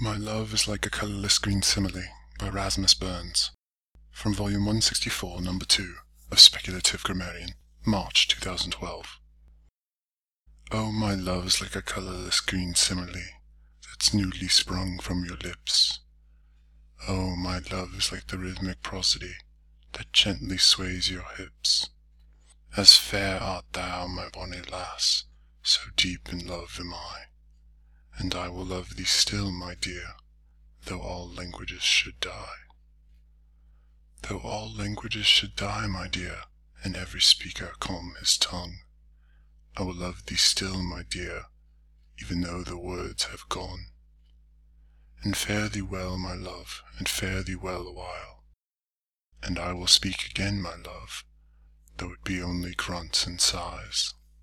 My Love is Like a Colourless Green Simile by Rasmus Burns from volume 164, number 2 of Speculative Grammarian, March 2012. Oh, my love is like a colourless green simile that's newly sprung from your lips. Oh, my love is like the rhythmic prosody that gently sways your hips. As fair art thou, my bonny lass, so deep in love am I and I will love thee still, my dear, though all languages should die. Though all languages should die, my dear, and every speaker calm his tongue, I will love thee still, my dear, even though the words have gone. And fare thee well, my love, and fare thee well awhile, and I will speak again, my love, though it be only grunts and sighs.